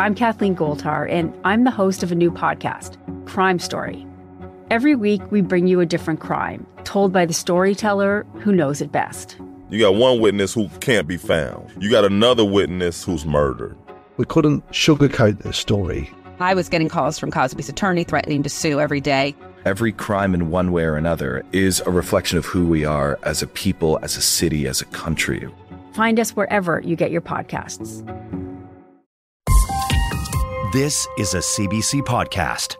I'm Kathleen Goldhar, and I'm the host of a new podcast, Crime Story. Every week, we bring you a different crime, told by the storyteller who knows it best. You got one witness who can't be found. You got another witness who's murdered. We couldn't sugarcoat this story. I was getting calls from Cosby's attorney threatening to sue every day. Every crime in one way or another is a reflection of who we are as a people, as a city, as a country. Find us wherever you get your podcasts. This is a CBC podcast.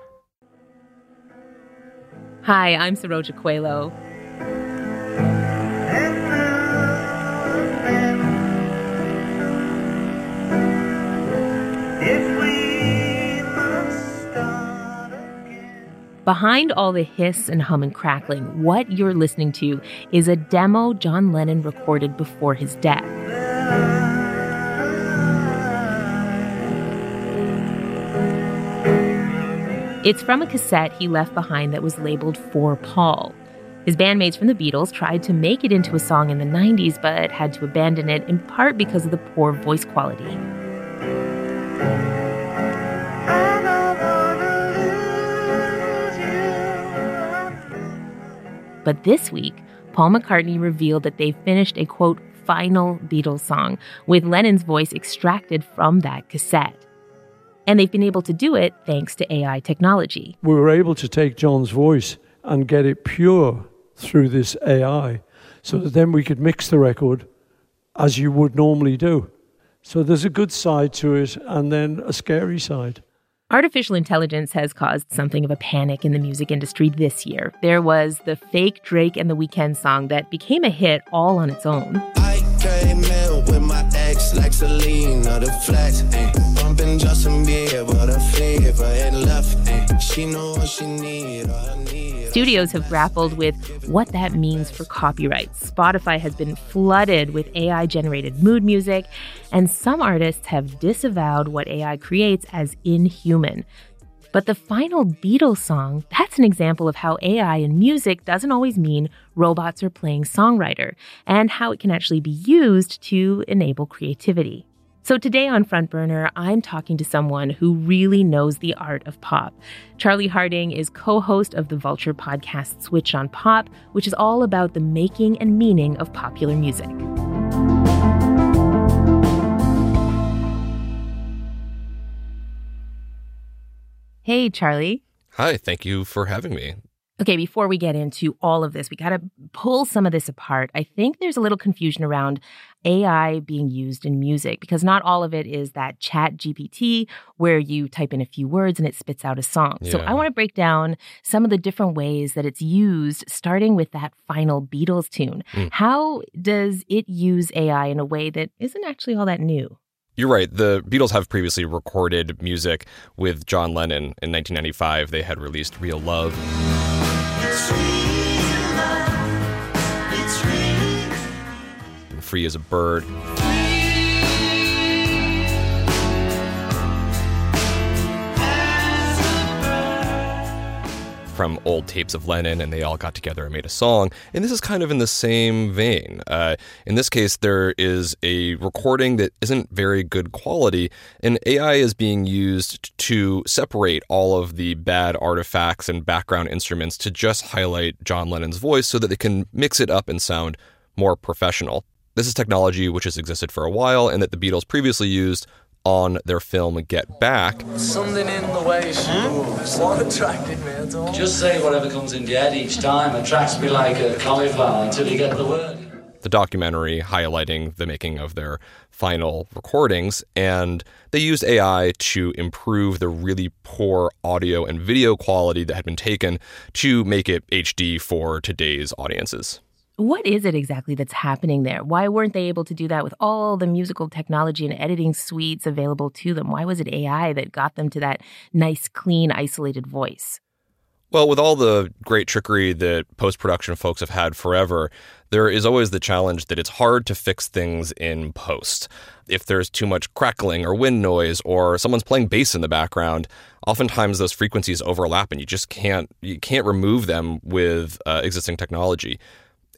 Hi, I'm Saroja Coelho. Behind all the hiss and hum and crackling, what you're listening to is a demo John Lennon recorded before his death. It's from a cassette he left behind that was labeled For Paul. His bandmates from the Beatles tried to make it into a song in the 90s, but had to abandon it in part because of the poor voice quality. But this week, Paul McCartney revealed that they finished a quote, final Beatles song with Lennon's voice extracted from that cassette. And they've been able to do it thanks to AI technology. We were able to take John's voice and get it pure through this AI so that then we could mix the record as you would normally do. So there's a good side to it and then a scary side. Artificial intelligence has caused something of a panic in the music industry this year. There was the fake Drake and the Weeknd song that became a hit all on its own. I with my ex like Selena, the flex, eh. Bumping Justin Bieber, and left, eh. She know what she need, need. Studios have grappled with what that means for copyright. Spotify has been flooded with AI generated mood music, and some artists have disavowed what AI creates as inhuman. But the final Beatles song, that's an example of how AI in music doesn't always mean robots are playing songwriter, and how it can actually be used to enable creativity. So today on Front Burner, I'm talking to someone who really knows the art of pop. Charlie Harding is co-host of the Vulture podcast Switched on Pop, which is all about the making and meaning of popular music. Hey, Charlie. Hi, thank you for having me. Okay, before we get into all of this, we got to pull some of this apart. I think there's a little confusion around AI being used in music because not all of it is that ChatGPT where you type in a few words and it spits out a song. So I want to break down some of the different ways that it's used, starting with that final Beatles tune. Mm. How does it use AI in a way that isn't actually all that new? You're right. The Beatles have previously recorded music with John Lennon in 1995. They had released Real Love. and Free as a Bird. From old tapes of Lennon, and they all got together and made a song. And this is kind of in the same vein. Uh, in this case, there is a recording that isn't very good quality, and AI is being used to separate all of the bad artifacts and background instruments to just highlight John Lennon's voice so that they can mix it up and sound more professional. This is technology which has existed for a while and that the Beatles previously used on their film Get Back. Something in the way she hmm? moves. What attracted me at all? Just say whatever comes in your head each time. Attracts me like a cauliflower until you get the word. the documentary highlighting the making of their final recordings. And they used AI to improve the really poor audio and video quality that had been taken to make it HD for today's audiences. What is it exactly that's happening there? Why weren't they able to do that with all the musical technology and editing suites available to them? Why was it AI that got them to that nice, clean, isolated voice? Well, with all the great trickery that post production folks have had forever, there is always the challenge that it's hard to fix things in post. If there's too much crackling or wind noise or someone's playing bass in the background, oftentimes those frequencies overlap and you just can't you can't remove them with uh, existing technology.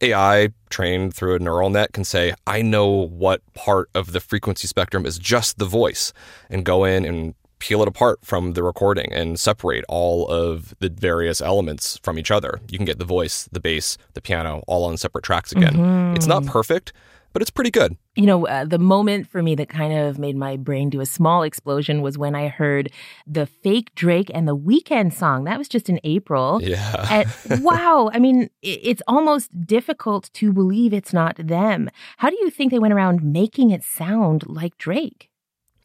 AI trained through a neural net can say, I know what part of the frequency spectrum is just the voice, and go in and peel it apart from the recording and separate all of the various elements from each other. You can get the voice, the bass, the piano all on separate tracks again. Mhm. It's not perfect, but it's pretty good. You know, uh, the moment for me that kind of made my brain do a small explosion was when I heard the fake Drake and the Weeknd song. That was just in April. Yeah. And wow, I mean, it's almost difficult to believe it's not them. How do you think they went around making it sound like Drake?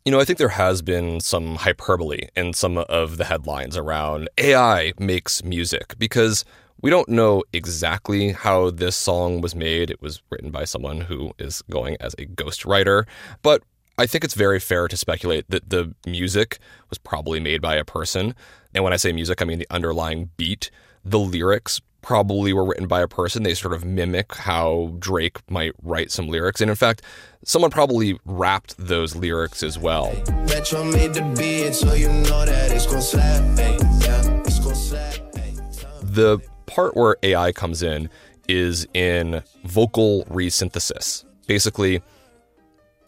You know, I think there has been some hyperbole in some of the headlines around AI makes music because we don't know exactly how this song was made. It was written by someone who is going as a ghostwriter, but I think it's very fair to speculate that the music was probably made by a person. And when I say music, I mean the underlying beat. The lyrics probably were written by a person. They sort of mimic how Drake might write some lyrics. And in fact, someone probably rapped those lyrics as well. The beat, so you know that it's gon' slap, ayy. Yeah, it's gon' slap. The part where AI comes in is in vocal resynthesis. Basically,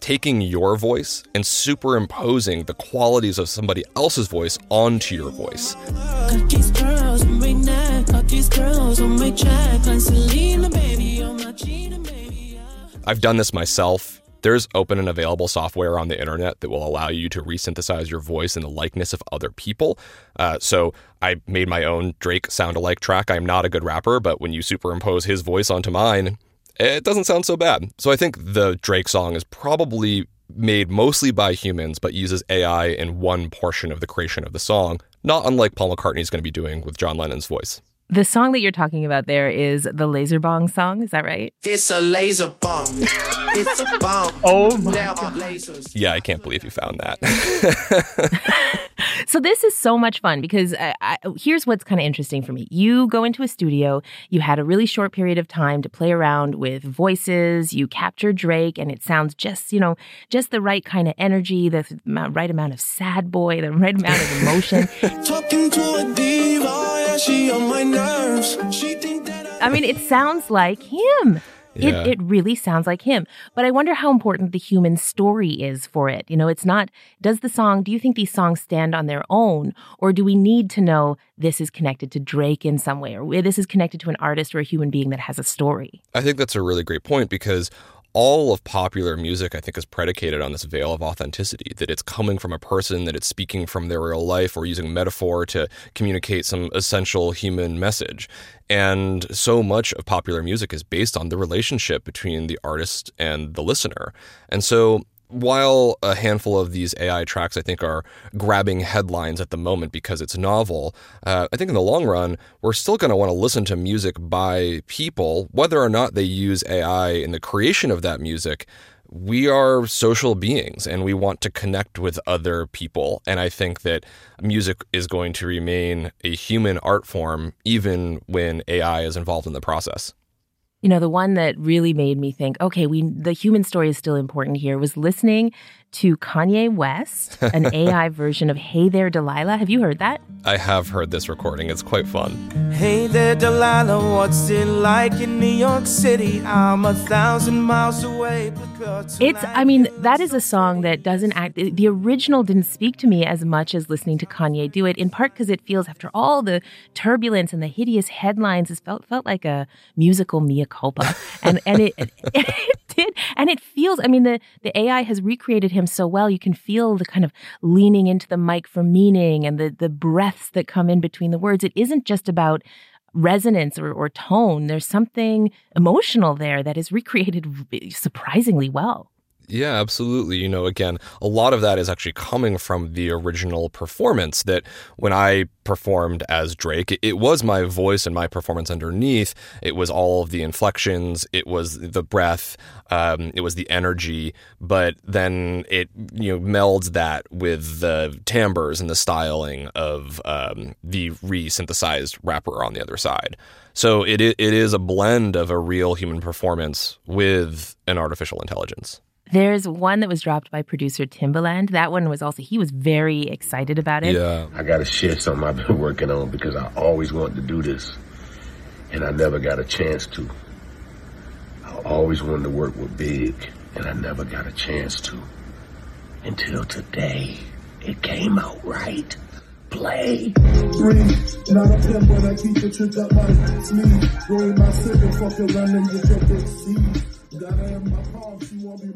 taking your voice and superimposing the qualities of somebody else's voice onto your voice. Got these girls on my neck, got these girls on my check. Like Selena, baby, on my cheetah, baby. I've done this myself. There's open and available software on the internet that will allow you to resynthesize your voice in the likeness of other people. Uh, so I made my own Drake sound alike track. I'm not a good rapper, but when you superimpose his voice onto mine, it doesn't sound so bad. So I think the Drake song is probably made mostly by humans, but uses AI in one portion of the creation of the song, not unlike Paul McCartney's going to be doing with John Lennon's voice. The song that you're talking about there is the Laser Bong song. Is that right? It's a laser bomb. It's a bomb. Oh my They're. Yeah, I can't believe you found that. So this is so much fun because I, I, here's what's kind of interesting for me. You go into a studio, you had a really short period of time to play around with voices. You capture Drake, and it sounds just you know just the right kind of energy, the right amount of sad boy, the right amount of emotion. Talking to a diva, yeah, she on my nerves. She think that I mean, it sounds like him. Yeah. It, it really sounds like him. But I wonder how important the human story is for it. You know, it's not, does the song, do you think these songs stand on their own? Or do we need to know this is connected to Drake in some way? Or this is connected to an artist or a human being that has a story? I think that's a really great point because all of popular music, I think, is predicated on this veil of authenticity that it's coming from a person, that it's speaking from their real life or using metaphor to communicate some essential human message. And so much of popular music is based on the relationship between the artist and the listener. And so while a handful of these AI tracks, I think, are grabbing headlines at the moment because it's novel, uh, I think in the long run, we're still going to want to listen to music by people, whether or not they use AI in the creation of that music. We are social beings and we want to connect with other people. And I think that music is going to remain a human art form even when AI is involved in the process. You know, the one that really made me think, okay, we the human story is still important here was listening to Kanye West, an AI version of Hey There Delilah. Have you heard that? I have heard this recording, it's quite fun. Hey there, Delilah, what's it like in New York City? I'm a thousand miles away. It's, I mean, that is a song that doesn't act, the original didn't speak to me as much as listening to Kanye do it, in part because it feels, after all the turbulence and the hideous headlines, it felt, felt like a musical mea culpa. And, and it, it, did. And it feels, I mean, the, the AI has recreated him so well. You can feel the kind of leaning into the mic for meaning and the, the breaths that come in between the words. It isn't just about resonance or, or tone. There's something emotional there that is recreated surprisingly well. Yeah, absolutely. You know, again, a lot of that is actually coming from the original performance that when I performed as Drake, it, was my voice and my performance underneath. It was all of the inflections, it was the breath, um, it was the energy, but then it, you know, melds that with the timbres and the styling of um, the re-synthesized rapper on the other side. So it, it is a blend of a real human performance with an artificial intelligence. There's one that was dropped by producer Timbaland. That one was also, he was very excited about it. Yeah. I got to share something I've been working on because I always wanted to do this and I never got a chance to. I always wanted to work with Big, and I never got a chance to. Until today, it came out right. Play. Three, not a pimp, but I keep the trick up my sleeve. Roll my cigarette, fuck around and get your big seed.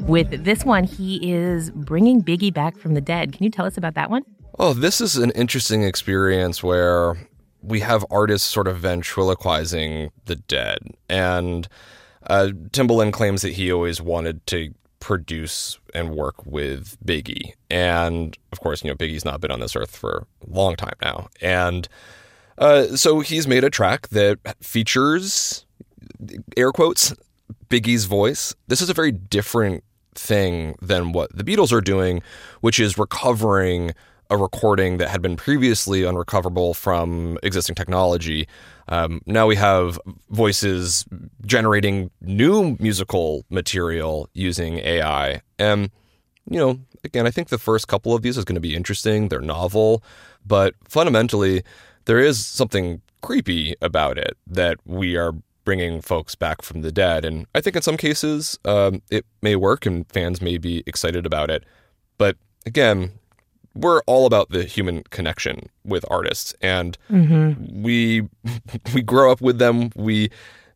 With this one, he is bringing Biggie back from the dead. Can you tell us about that one? Oh, this is an interesting experience where we have artists sort of ventriloquizing the dead. And uh, Timbaland claims that he always wanted to produce and work with Biggie. And of course, you know, Biggie's not been on this earth for a long time now. And uh, so he's made a track that features, air quotes, Biggie's voice. This is a very different thing than what the Beatles are doing, which is recovering a recording that had been previously unrecoverable from existing technology. Um, now we have voices generating new musical material using AI. And, you know, again, I think the first couple of these is going to be interesting. They're novel, but fundamentally, there is something creepy about it that we are bringing folks back from the dead. And I think in some cases, um, it may work and fans may be excited about it. But again, we're all about the human connection with artists and Mm-hmm. we we grow up with them we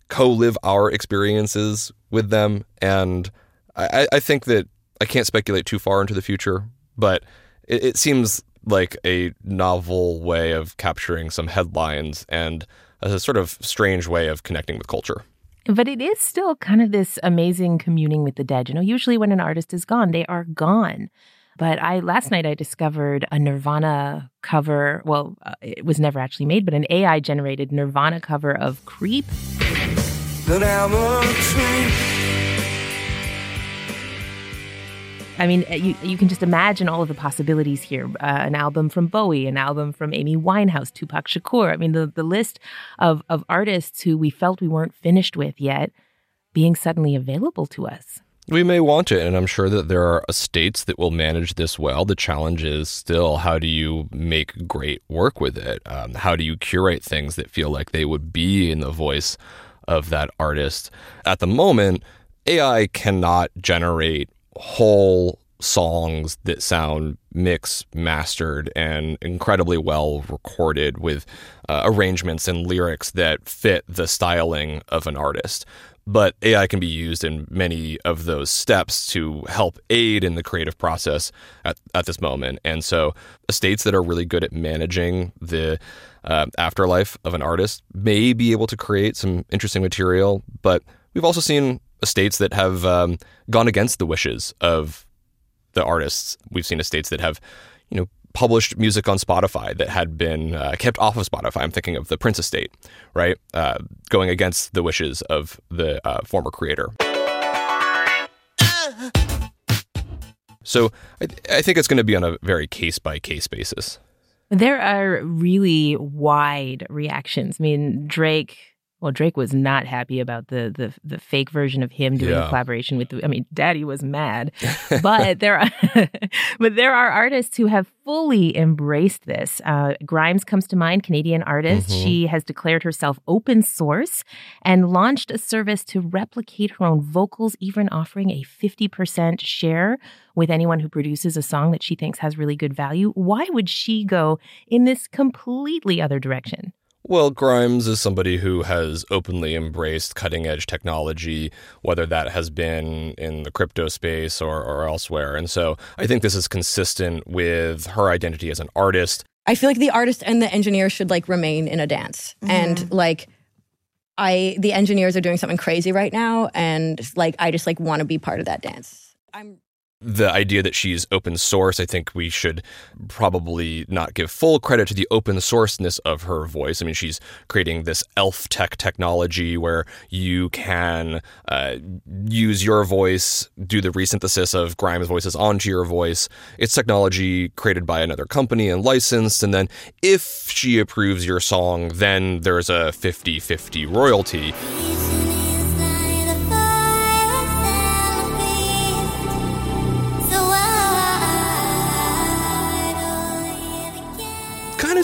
co-live our experiences with them and I, I think that i can't speculate too far into the future but it, it seems like a novel way of capturing some headlines and a sort of strange way of connecting with culture But it is still kind of this amazing communing with the dead. You know, usually when an artist is gone, they are gone. But I last night I discovered a Nirvana cover. Well, uh, it was never actually made, but an AI generated Nirvana cover of "Creep." I mean, uh, you you can just imagine all of the possibilities here. Uh, an album from Bowie, an album from Amy Winehouse, Tupac Shakur. I mean, the the list of of artists who we felt we weren't finished with yet being suddenly available to us. We may want it, and I'm sure that there are estates that will manage this well. The challenge is still how do you make great work with it? Um, how do you curate things that feel like they would be in the voice of that artist? At the moment, AI cannot generate whole songs that sound mixed, mastered, and incredibly well recorded with uh, arrangements and lyrics that fit the styling of an artist but AI can be used in many of those steps to help aid in the creative process at, at this moment. And so, estates that are really good at managing the uh, afterlife of an artist may be able to create some interesting material, but we've also seen estates that have um, gone against the wishes of the artists. We've seen estates that have, you know, published music on Spotify that had been uh, kept off of Spotify. I'm thinking of the Prince estate, right? Uh, going against the wishes of the uh, former creator. So I, I think it's going to be on a very case by case basis. There are really wide reactions. I mean, Drake. Well, Drake was not happy about the the, the fake version of him doing a collaboration with. I mean, Daddy was mad, but there are but there are artists who have fully embraced this. Uh, Grimes comes to mind, Canadian artist. Mhm. She has declared herself open source and launched a service to replicate her own vocals, even offering a fifty percent share with anyone who produces a song that she thinks has really good value. Why would she go in this completely other direction? Well, Grimes is somebody who has openly embraced cutting edge technology, whether that has been in the crypto space or, or elsewhere. And so I think this is consistent with her identity as an artist. I feel like the artist and the engineer should like remain in a dance. Mm-hmm. And like I the engineers are doing something crazy right now and like I just like want to be part of that dance. I'm the idea that she's open source, I think we should probably not give full credit to the open sourceness of her voice. I mean, she's creating this Elf.Tech technology where you can uh, use your voice, do the resynthesis of Grimes' voices onto your voice. It's technology created by another company and licensed. And then if she approves your song, then there's a 50 50 royalty.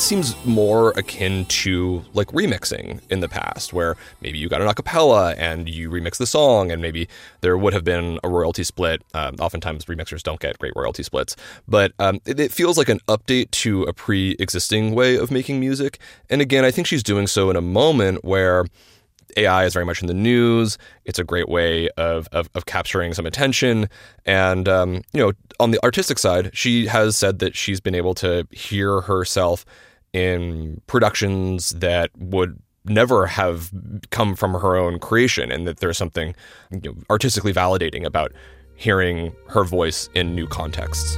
Seems more akin to like remixing in the past, where maybe you got an acapella and you remix the song, and maybe there would have been a royalty split. Um, oftentimes, remixers don't get great royalty splits, but um, it, it feels like an update to a pre existing way of making music. And again, I think she's doing so in a moment where AI is very much in the news. It's a great way of, of, of capturing some attention. And, um, you know, on the artistic side, she has said that she's been able to hear herself in productions that would never have come from her own creation and that there's something you know, artistically validating about hearing her voice in new contexts.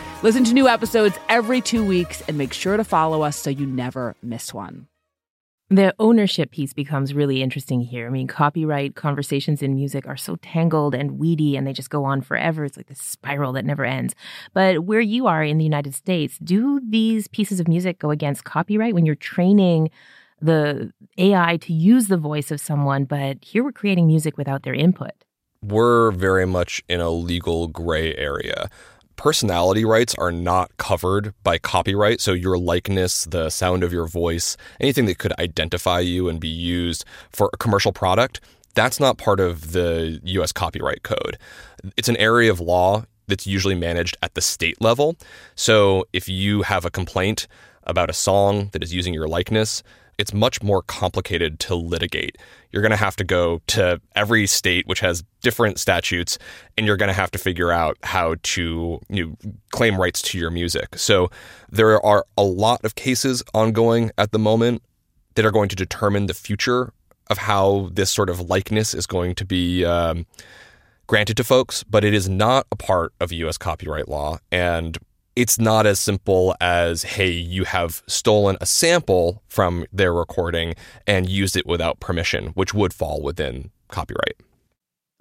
Listen to new episodes every two weeks and make sure to follow us so you never miss one. The ownership piece becomes really interesting here. I mean, copyright conversations in music are so tangled and weedy and they just go on forever. It's like this spiral that never ends. But where you are in the United States, do these pieces of music go against copyright when you're training the AI to use the voice of someone, but here we're creating music without their input? We're very much in a legal gray area personality rights are not covered by copyright. So your likeness, the sound of your voice, anything that could identify you and be used for a commercial product, that's not part of the US copyright code. It's an area of law that's usually managed at the state level. So if you have a complaint about a song that is using your likeness, it's much more complicated to litigate. You're going to have to go to every state which has different statutes, and you're going to have to figure out how to you know, claim rights to your music. So there are a lot of cases ongoing at the moment that are going to determine the future of how this sort of likeness is going to be um, granted to folks, but it is not a part of U.S. copyright law. And it's not as simple as, hey, you have stolen a sample from their recording and used it without permission, which would fall within copyright.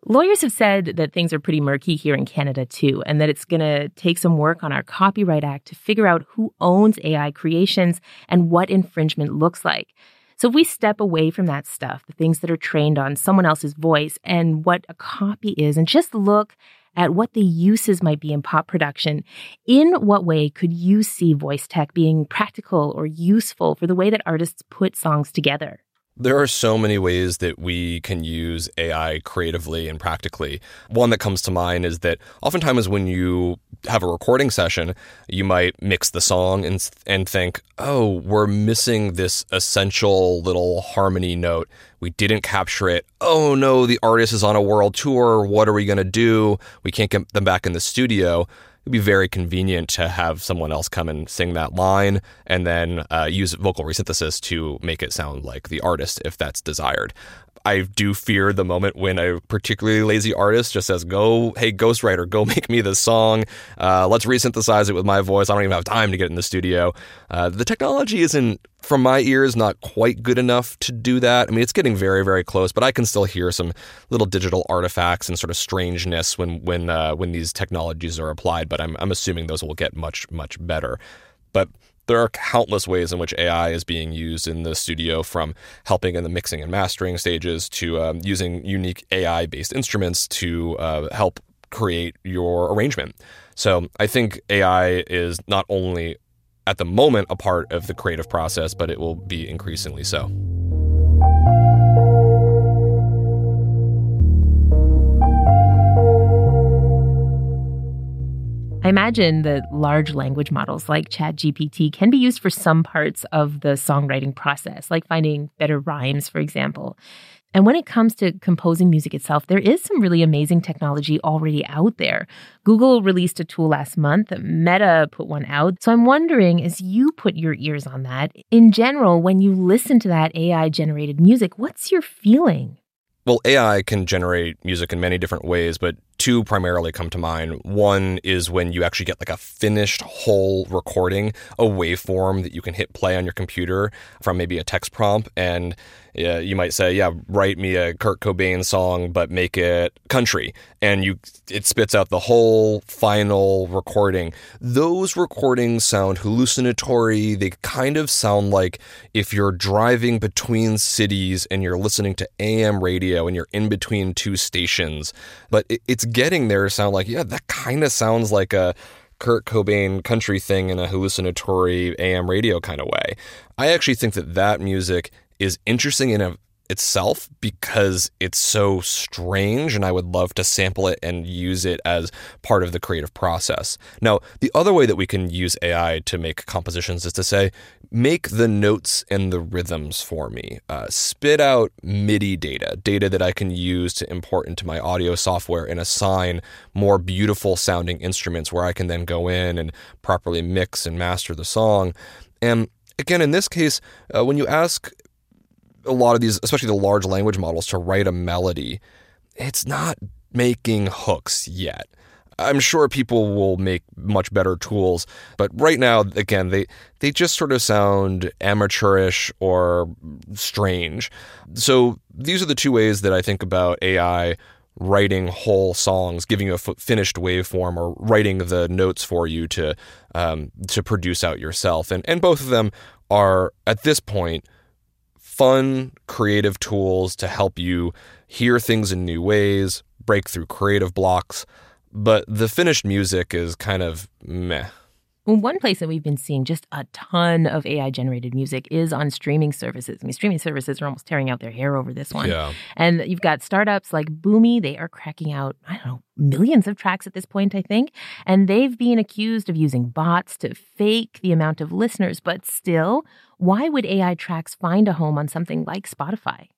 Lawyers have said that things are pretty murky here in Canada too, and that it's going to take some work on our Copyright Act to figure out who owns AI creations and what infringement looks like. So if we step away from that stuff, the things that are trained on someone else's voice and what a copy is, and just look at what the uses might be in pop production, in what way could you see voice tech being practical or useful for the way that artists put songs together? There are so many ways that we can use AI creatively and practically. One that comes to mind is that oftentimes when you have a recording session, you might mix the song and and think, "Oh, we're missing this essential little harmony note. We didn't capture it. Oh no, the artist is on a world tour. What are we going to do? We can't get them back in the studio." It'd be very convenient to have someone else come and sing that line and then uh, use vocal resynthesis to make it sound like the artist if that's desired. I do fear the moment when a particularly lazy artist just says, "Go, hey ghostwriter, go make me this song. Uh, let's resynthesize it with my voice. I don't even have time to get in the studio." Uh, the technology isn't, from my ears, not quite good enough to do that. I mean, it's getting very, very close, but I can still hear some little digital artifacts and sort of strangeness when when uh, when these technologies are applied. But I'm I'm assuming those will get much much better. But there are countless ways in which AI is being used in the studio, from helping in the mixing and mastering stages to um, using unique AI based instruments to uh, help create your arrangement. So I think AI is not only at the moment a part of the creative process, but it will be increasingly so. I imagine that large language models like ChatGPT can be used for some parts of the songwriting process, like finding better rhymes, for example. And when it comes to composing music itself, there is some really amazing technology already out there. Google released a tool last month, Meta put one out. So I'm wondering, as you put your ears on that, in general, when you listen to that AI generated music, what's your feeling? Well, AI can generate music in many different ways, but two primarily come to mind. One is when you actually get like a finished whole recording, a waveform that you can hit play on your computer from maybe a text prompt. And you might say, yeah, write me a Kurt Cobain song, but make it country. And you, it spits out the whole final recording. Those recordings sound hallucinatory. They kind of sound like if you're driving between cities and you're listening to AM radio and you're in between two stations. But it, it's getting there sound like, yeah, that kind of sounds like a Kurt Cobain country thing in a hallucinatory AM radio kind of way. I actually think that that music is interesting in of itself because it's so strange and I would love to sample it and use it as part of the creative process. Now, the other way that we can use AI to make compositions is to say, make the notes and the rhythms for me. Uh, spit out MIDI data, data that I can use to import into my audio software and assign more beautiful sounding instruments where I can then go in and properly mix and master the song. And again, in this case, uh, when you ask a lot of these, especially the large language models, to write a melody, it's not making hooks yet. I'm sure people will make much better tools, but right now, again, they they just sort of sound amateurish or strange. So these are the two ways that I think about AI writing whole songs, giving you a f- finished waveform, or writing the notes for you to um, to produce out yourself. And and both of them are at this point fun, creative tools to help you hear things in new ways, break through creative blocks. But the finished music is kind of meh. Well, one place that we've been seeing just a ton of AI generated music is on streaming services. I mean, streaming services are almost tearing out their hair over this one. Yeah. And you've got startups like Boomy. They are cracking out, I don't know, millions of tracks at this point, I think. And they've been accused of using bots to fake the amount of listeners. But still, why would AI tracks find a home on something like Spotify?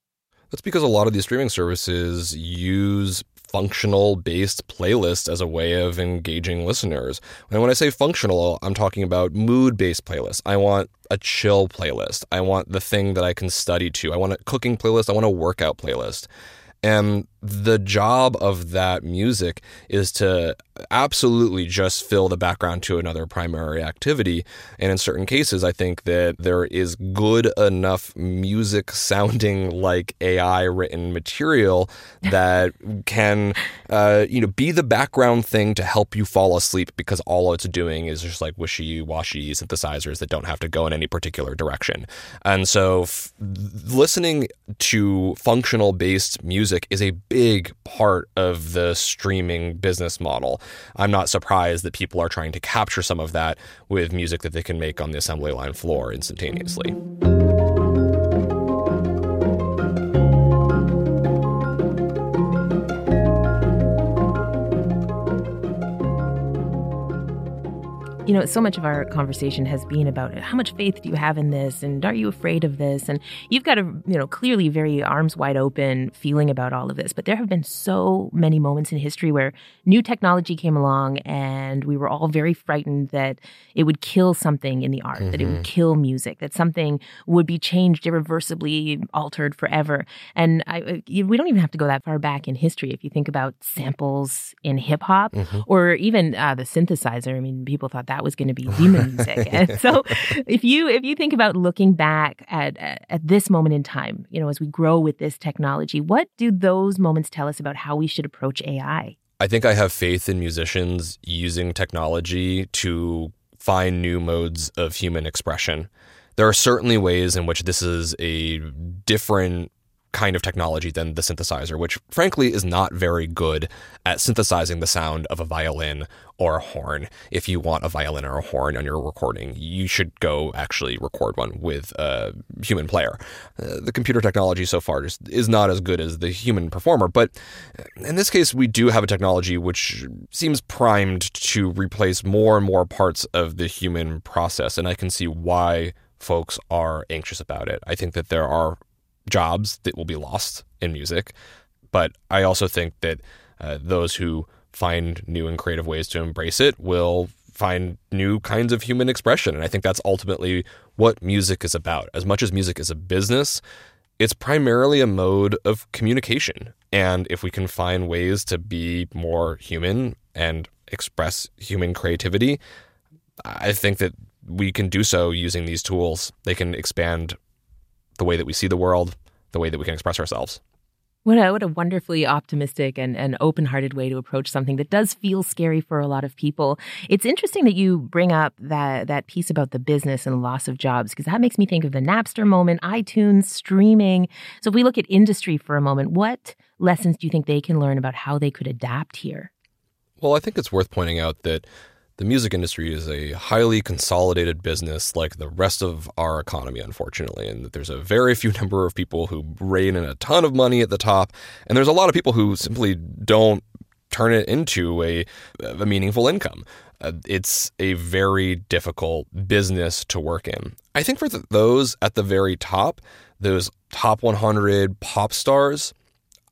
That's because a lot of these streaming services use functional based playlists as a way of engaging listeners. And when I say functional, I'm talking about mood based playlists. I want a chill playlist. I want the thing that I can study to. I want a cooking playlist. I want a workout playlist. And the job of that music is to absolutely just fill the background to another primary activity. And in certain cases, I think that there is good enough music sounding like AI written material that can, uh, you know, be the background thing to help you fall asleep because all it's doing is just like wishy washy synthesizers that don't have to go in any particular direction. And so f- listening to functional based music is a big part of the streaming business model. I'm not surprised that people are trying to capture some of that with music that they can make on the assembly line floor instantaneously. You know, so much of our conversation has been about how much faith do you have in this and are you afraid of this? And you've got a, you know, clearly very arms wide open feeling about all of this. But there have been so many moments in history where new technology came along and we were all very frightened that it would kill something in the art, that it would Mhm. kill music, that something would be changed irreversibly, altered forever. And I, uh, you- we don't even have to go that far back in history. If you think about samples in hip hop Mhm. or even uh, the synthesizer, I mean, people thought that was going to be demon music. And so, if you if you think about looking back at, at at this moment in time, you know, as we grow with this technology, what do those moments tell us about how we should approach AI? I think I have faith in musicians using technology to find new modes of human expression. There are certainly ways in which this is a different kind of technology than the synthesizer, which frankly is not very good at synthesizing the sound of a violin or a horn. If you want a violin or a horn on your recording, you should go actually record one with a human player. Uh, the computer technology so far just is not as good as the human performer, but in this case, we do have a technology which seems primed to replace more and more parts of the human process, and I can see why folks are anxious about it. I think that there are jobs that will be lost in music. But I also think that uh, those who find new and creative ways to embrace it will find new kinds of human expression. And I think that's ultimately what music is about. As much as music is a business, it's primarily a mode of communication. And if we can find ways to be more human and express human creativity, I think that we can do so using these tools. They can expand the way that we see the world, the way that we can express ourselves. What a, what a wonderfully optimistic and, and open hearted way to approach something that does feel scary for a lot of people. It's interesting that you bring up that, that piece about the business and loss of jobs, because that makes me think of the Napster moment, iTunes, streaming. So, if we look at industry for a moment, what lessons do you think they can learn about how they could adapt here? Well, I think it's worth pointing out that the music industry is a highly consolidated business like the rest of our economy, unfortunately, and that there's a very few number of people who rein in a ton of money at the top, and there's a lot of people who simply don't turn it into a, a meaningful income. Uh, it's a very difficult business to work in. I think for the, those at the very top, those top 100 pop stars,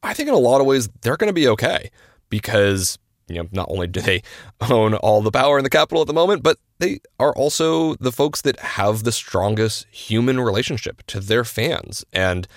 I think in a lot of ways they're going to be okay because you know, not only do they own all the power in the capital at the moment, but they are also the folks that have the strongest human relationship to their fans. And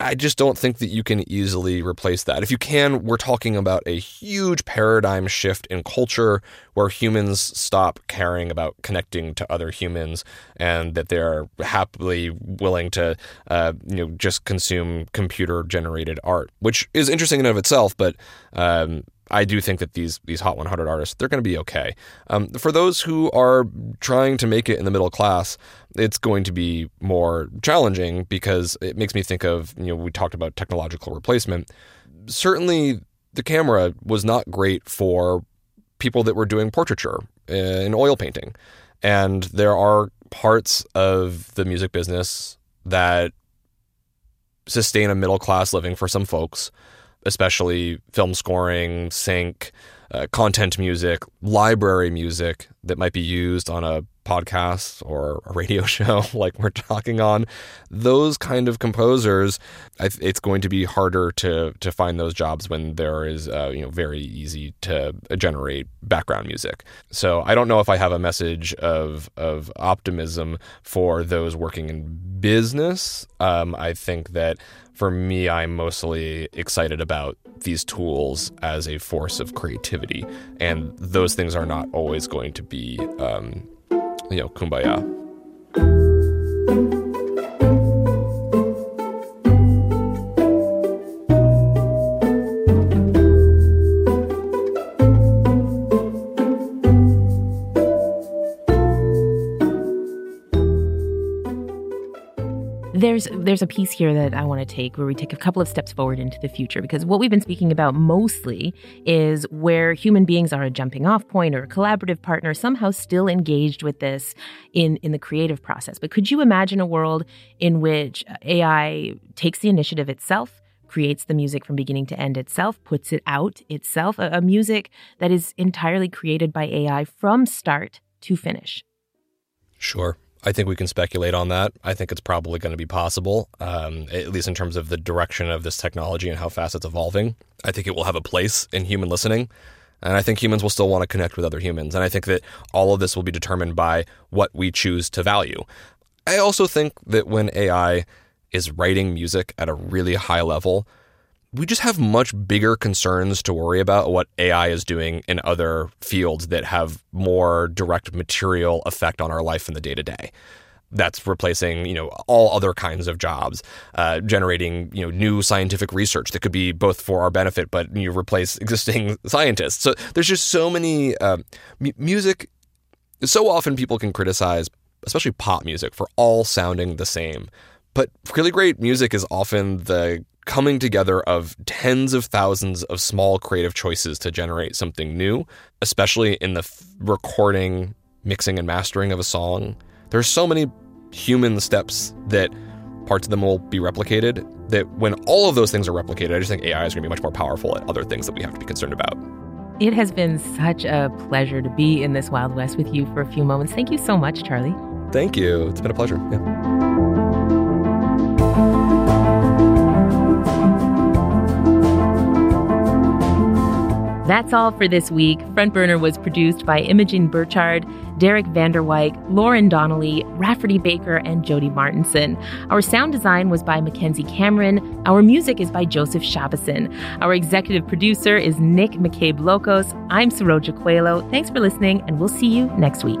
I just don't think that you can easily replace that. If you can, we're talking about a huge paradigm shift in culture where humans stop caring about connecting to other humans and that they're happily willing to, uh, you know, just consume computer generated art, which is interesting in of itself, but um, I do think that these these Hot 100 artists they're going to be okay. Um, for those who are trying to make it in the middle class, it's going to be more challenging because it makes me think of you know we talked about technological replacement. Certainly, the camera was not great for people that were doing portraiture in oil painting, and there are parts of the music business that sustain a middle class living for some folks especially film scoring, sync, uh, content music, library music that might be used on a podcast or a radio show like we're talking on. Those kind of composers it's going to be harder to to find those jobs when there is uh, you know very easy to generate background music. So i don't know if i have a message of of optimism for those working in business. Um, i think that for me, I'm mostly excited about these tools as a force of creativity, and those things are not always going to be, um, you know, kumbaya. There's there's a piece here that I want to take where we take a couple of steps forward into the future because what we've been speaking about mostly is where human beings are a jumping off point or a collaborative partner somehow still engaged with this in in the creative process. But could you imagine a world in which AI takes the initiative itself? creates the music from beginning to end itself, puts it out itself, a, a music that is entirely created by AI from start to finish. Sure. I think we can speculate on that. I think it's probably going to be possible, um, at least in terms of the direction of this technology and how fast it's evolving. I think it will have a place in human listening. And I think humans will still want to connect with other humans. And I think that all of this will be determined by what we choose to value. I also think that when AI is writing music at a really high level, we just have much bigger concerns to worry about what AI is doing in other fields that have more direct material effect on our life in the day to day. That's replacing, you know, all other kinds of jobs, uh, generating, you know, new scientific research that could be both for our benefit, but you replace existing scientists. So there's just so many uh, m- music. So often people can criticize, especially pop music, for all sounding the same. But really great music is often the coming together of tens of thousands of small creative choices to generate something new, especially in the f- recording, mixing, and mastering of a song. There's so many human steps that parts of them will be replicated that when all of those things are replicated, I just think AI is going to be much more powerful at other things that we have to be concerned about. It has been such a pleasure to be in this Wild West with you for a few moments. Thank you so much, Charlie. Thank you. It's been a pleasure. Yeah. That's all for this week. Front Burner was produced by Imogen Burchard, Derek Vanderwyk, Lauren Donnelly, Rafferty Baker, and Jody Martinson. Our sound design was by Mackenzie Cameron. Our music is by Joseph Shabason. Our executive producer is Nick McCabe Lokos. I'm Saroja Coelho. Thanks for listening, and we'll see you next week.